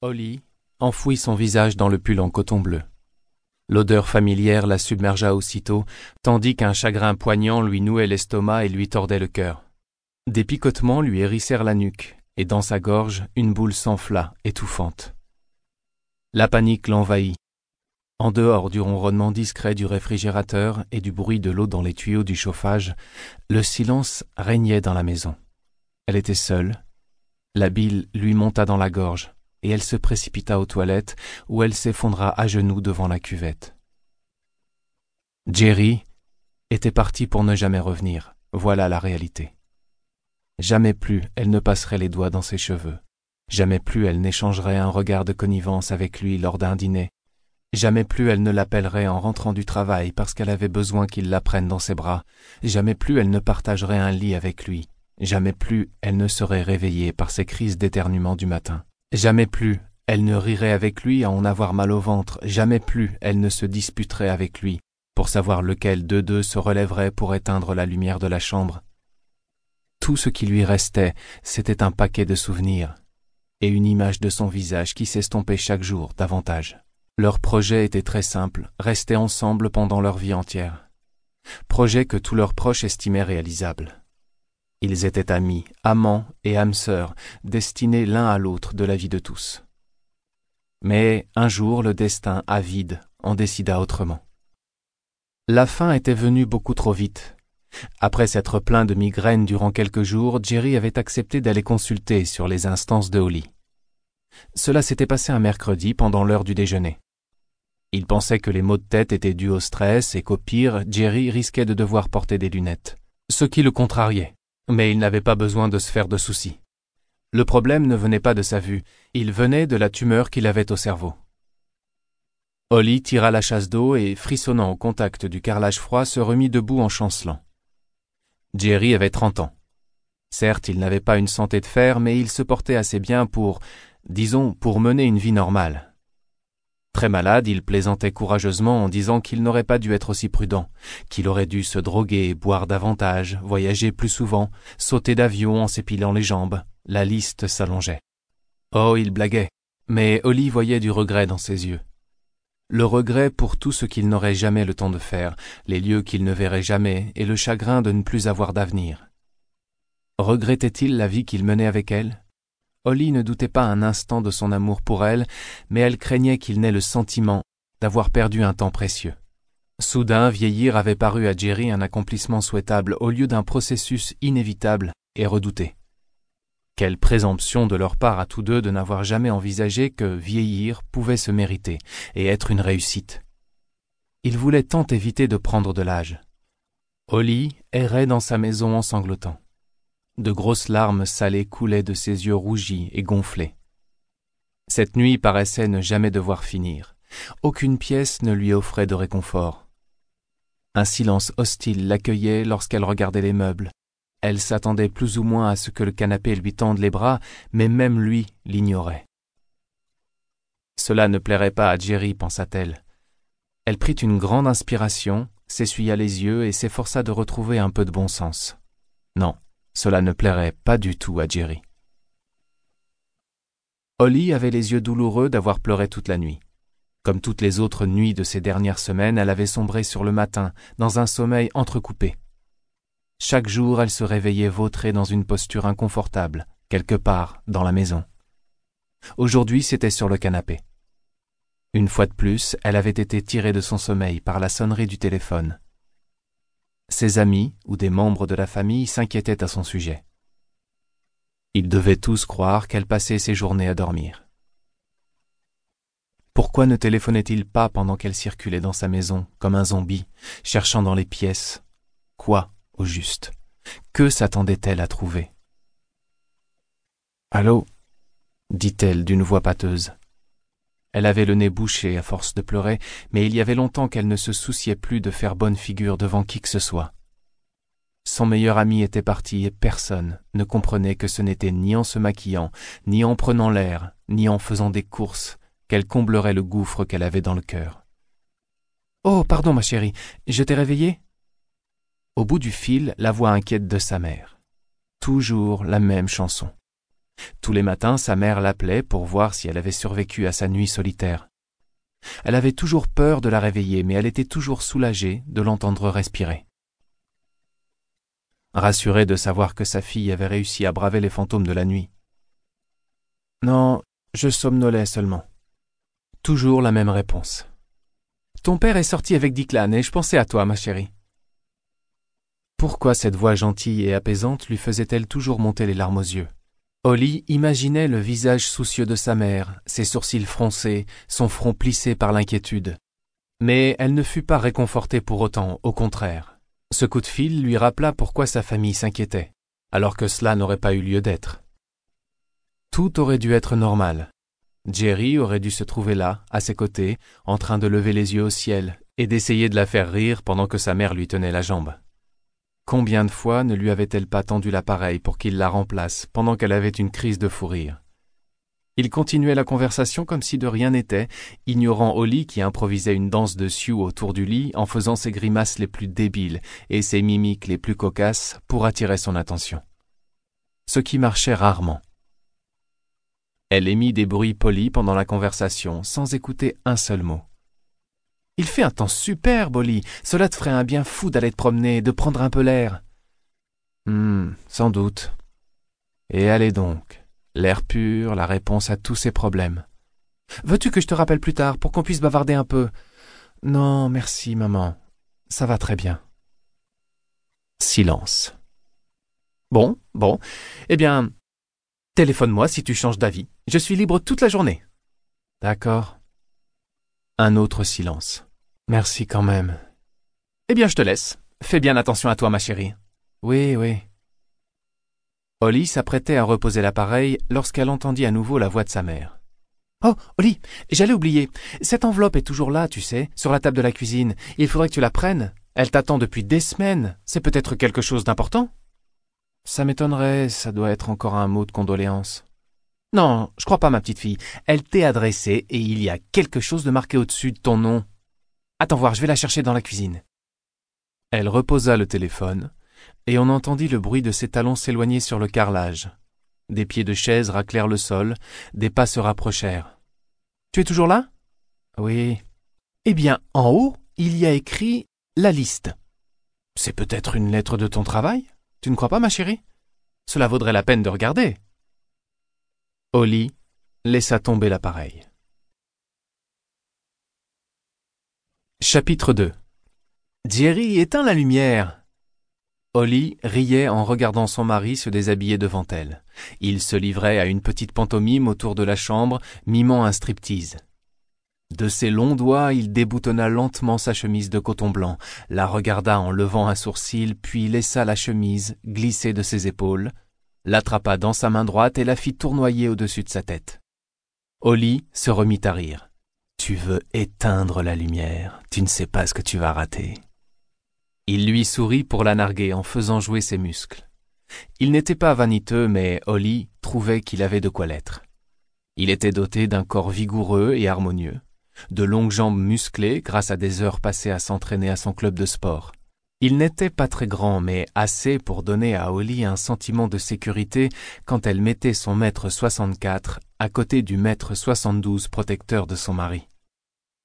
Holly enfouit son visage dans le pull en coton bleu. L'odeur familière la submergea aussitôt, tandis qu'un chagrin poignant lui nouait l'estomac et lui tordait le cœur. Des picotements lui hérissèrent la nuque, et dans sa gorge une boule s'enfla, étouffante. La panique l'envahit. En dehors du ronronnement discret du réfrigérateur et du bruit de l'eau dans les tuyaux du chauffage, le silence régnait dans la maison. Elle était seule. La bile lui monta dans la gorge et elle se précipita aux toilettes où elle s'effondra à genoux devant la cuvette. Jerry était partie pour ne jamais revenir. Voilà la réalité. Jamais plus elle ne passerait les doigts dans ses cheveux. Jamais plus elle n'échangerait un regard de connivence avec lui lors d'un dîner. Jamais plus elle ne l'appellerait en rentrant du travail parce qu'elle avait besoin qu'il la prenne dans ses bras. Jamais plus elle ne partagerait un lit avec lui. Jamais plus elle ne serait réveillée par ses crises d'éternuement du matin. Jamais plus elle ne rirait avec lui à en avoir mal au ventre, jamais plus elle ne se disputerait avec lui pour savoir lequel d'eux deux se relèverait pour éteindre la lumière de la chambre. Tout ce qui lui restait, c'était un paquet de souvenirs et une image de son visage qui s'estompait chaque jour davantage. Leur projet était très simple, rester ensemble pendant leur vie entière. Projet que tous leurs proches estimaient réalisable. Ils étaient amis, amants et âmes sœurs, destinés l'un à l'autre de la vie de tous. Mais un jour le destin avide en décida autrement. La fin était venue beaucoup trop vite. Après s'être plaint de migraine durant quelques jours, Jerry avait accepté d'aller consulter sur les instances de Holly. Cela s'était passé un mercredi pendant l'heure du déjeuner. Il pensait que les maux de tête étaient dus au stress et qu'au pire, Jerry risquait de devoir porter des lunettes, ce qui le contrariait mais il n'avait pas besoin de se faire de soucis. Le problème ne venait pas de sa vue, il venait de la tumeur qu'il avait au cerveau. Holly tira la chasse d'eau et, frissonnant au contact du carrelage froid, se remit debout en chancelant. Jerry avait trente ans. Certes, il n'avait pas une santé de fer, mais il se portait assez bien pour, disons, pour mener une vie normale. Très malade, il plaisantait courageusement en disant qu'il n'aurait pas dû être aussi prudent, qu'il aurait dû se droguer, boire davantage, voyager plus souvent, sauter d'avion en s'épilant les jambes. La liste s'allongeait. Oh, il blaguait, mais Holly voyait du regret dans ses yeux. Le regret pour tout ce qu'il n'aurait jamais le temps de faire, les lieux qu'il ne verrait jamais, et le chagrin de ne plus avoir d'avenir. Regrettait-il la vie qu'il menait avec elle? Holly ne doutait pas un instant de son amour pour elle, mais elle craignait qu'il n'ait le sentiment d'avoir perdu un temps précieux. Soudain, vieillir avait paru à Jerry un accomplissement souhaitable au lieu d'un processus inévitable et redouté. Quelle présomption de leur part à tous deux de n'avoir jamais envisagé que vieillir pouvait se mériter et être une réussite. Il voulait tant éviter de prendre de l'âge. Holly errait dans sa maison en sanglotant. De grosses larmes salées coulaient de ses yeux rougis et gonflés. Cette nuit paraissait ne jamais devoir finir. Aucune pièce ne lui offrait de réconfort. Un silence hostile l'accueillait lorsqu'elle regardait les meubles. Elle s'attendait plus ou moins à ce que le canapé lui tende les bras, mais même lui l'ignorait. Cela ne plairait pas à Jerry, pensa-t-elle. Elle prit une grande inspiration, s'essuya les yeux et s'efforça de retrouver un peu de bon sens. Non, cela ne plairait pas du tout à Jerry. Holly avait les yeux douloureux d'avoir pleuré toute la nuit. Comme toutes les autres nuits de ces dernières semaines, elle avait sombré sur le matin, dans un sommeil entrecoupé. Chaque jour, elle se réveillait vautrée dans une posture inconfortable, quelque part dans la maison. Aujourd'hui, c'était sur le canapé. Une fois de plus, elle avait été tirée de son sommeil par la sonnerie du téléphone. Ses amis ou des membres de la famille s'inquiétaient à son sujet. Ils devaient tous croire qu'elle passait ses journées à dormir. Pourquoi ne téléphonait-il pas pendant qu'elle circulait dans sa maison, comme un zombie, cherchant dans les pièces Quoi, au juste? Que s'attendait-elle à trouver? Allô? dit-elle d'une voix pâteuse. Elle avait le nez bouché à force de pleurer, mais il y avait longtemps qu'elle ne se souciait plus de faire bonne figure devant qui que ce soit. Son meilleur ami était parti et personne ne comprenait que ce n'était ni en se maquillant, ni en prenant l'air, ni en faisant des courses qu'elle comblerait le gouffre qu'elle avait dans le cœur. Oh, pardon, ma chérie, je t'ai réveillée? Au bout du fil, la voix inquiète de sa mère. Toujours la même chanson. Tous les matins, sa mère l'appelait pour voir si elle avait survécu à sa nuit solitaire. Elle avait toujours peur de la réveiller, mais elle était toujours soulagée de l'entendre respirer. Rassurée de savoir que sa fille avait réussi à braver les fantômes de la nuit. Non, je somnolais seulement. Toujours la même réponse. Ton père est sorti avec Diclan et je pensais à toi, ma chérie. Pourquoi cette voix gentille et apaisante lui faisait-elle toujours monter les larmes aux yeux? Holly imaginait le visage soucieux de sa mère, ses sourcils froncés, son front plissé par l'inquiétude. Mais elle ne fut pas réconfortée pour autant, au contraire. Ce coup de fil lui rappela pourquoi sa famille s'inquiétait, alors que cela n'aurait pas eu lieu d'être. Tout aurait dû être normal. Jerry aurait dû se trouver là, à ses côtés, en train de lever les yeux au ciel et d'essayer de la faire rire pendant que sa mère lui tenait la jambe. Combien de fois ne lui avait-elle pas tendu l'appareil pour qu'il la remplace pendant qu'elle avait une crise de fou rire? Il continuait la conversation comme si de rien n'était, ignorant Holly qui improvisait une danse de Sioux autour du lit en faisant ses grimaces les plus débiles et ses mimiques les plus cocasses pour attirer son attention. Ce qui marchait rarement. Elle émit des bruits polis pendant la conversation, sans écouter un seul mot. Il fait un temps super, Bolly. Cela te ferait un bien fou d'aller te promener, de prendre un peu l'air. Hum, sans doute. Et allez donc. L'air pur, la réponse à tous ces problèmes. Veux-tu que je te rappelle plus tard pour qu'on puisse bavarder un peu? Non, merci, maman. Ça va très bien. Silence. Bon, bon. Eh bien, téléphone-moi si tu changes d'avis. Je suis libre toute la journée. D'accord. Un autre silence. Merci quand même. Eh bien, je te laisse. Fais bien attention à toi, ma chérie. Oui, oui. Holly s'apprêtait à reposer l'appareil lorsqu'elle entendit à nouveau la voix de sa mère. Oh, Holly, j'allais oublier. Cette enveloppe est toujours là, tu sais, sur la table de la cuisine. Il faudrait que tu la prennes. Elle t'attend depuis des semaines. C'est peut-être quelque chose d'important. Ça m'étonnerait, ça doit être encore un mot de condoléance. Non, je crois pas, ma petite fille. Elle t'est adressée et il y a quelque chose de marqué au-dessus de ton nom. Attends voir, je vais la chercher dans la cuisine. Elle reposa le téléphone, et on entendit le bruit de ses talons s'éloigner sur le carrelage. Des pieds de chaise raclèrent le sol, des pas se rapprochèrent. Tu es toujours là? Oui. Eh bien, en haut, il y a écrit la liste. C'est peut-être une lettre de ton travail Tu ne crois pas, ma chérie? Cela vaudrait la peine de regarder. Holly laissa tomber l'appareil. Chapitre 2 Jerry, éteins la lumière. Holly riait en regardant son mari se déshabiller devant elle. Il se livrait à une petite pantomime autour de la chambre, mimant un striptease. De ses longs doigts, il déboutonna lentement sa chemise de coton blanc, la regarda en levant un sourcil, puis laissa la chemise glisser de ses épaules, l'attrapa dans sa main droite et la fit tournoyer au-dessus de sa tête. Holly se remit à rire. Tu veux éteindre la lumière, tu ne sais pas ce que tu vas rater. Il lui sourit pour la narguer en faisant jouer ses muscles. Il n'était pas vaniteux, mais Holly trouvait qu'il avait de quoi l'être. Il était doté d'un corps vigoureux et harmonieux, de longues jambes musclées grâce à des heures passées à s'entraîner à son club de sport. Il n'était pas très grand, mais assez pour donner à Holly un sentiment de sécurité quand elle mettait son mètre soixante-quatre à côté du mètre soixante-douze protecteur de son mari.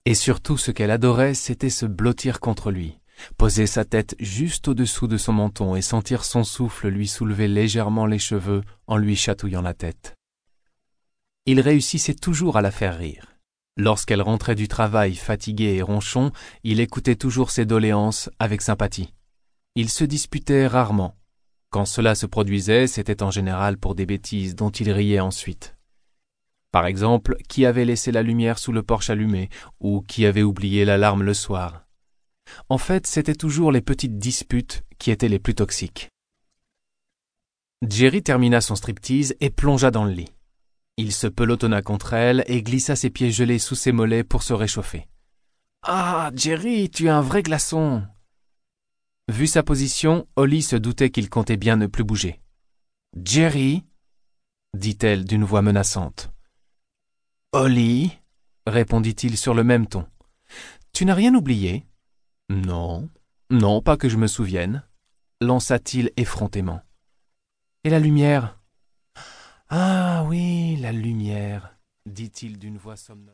Et surtout ce qu'elle adorait, c'était se blottir contre lui, poser sa tête juste au-dessous de son menton et sentir son souffle lui soulever légèrement les cheveux en lui chatouillant la tête. Il réussissait toujours à la faire rire. Lorsqu'elle rentrait du travail fatiguée et ronchon, il écoutait toujours ses doléances avec sympathie. Ils se disputaient rarement. Quand cela se produisait, c'était en général pour des bêtises dont il riait ensuite. Par exemple, qui avait laissé la lumière sous le porche allumée, ou qui avait oublié l'alarme le soir. En fait, c'était toujours les petites disputes qui étaient les plus toxiques. Jerry termina son striptease et plongea dans le lit. Il se pelotonna contre elle et glissa ses pieds gelés sous ses mollets pour se réchauffer. Ah, Jerry, tu es un vrai glaçon. Vu sa position, Holly se doutait qu'il comptait bien ne plus bouger. Jerry, dit-elle d'une voix menaçante. Holly, répondit-il sur le même ton. Tu n'as rien oublié? Non, non, pas que je me souvienne, lança-t-il effrontément. Et la lumière? Ah oui, la lumière, dit-il d'une voix somnolente.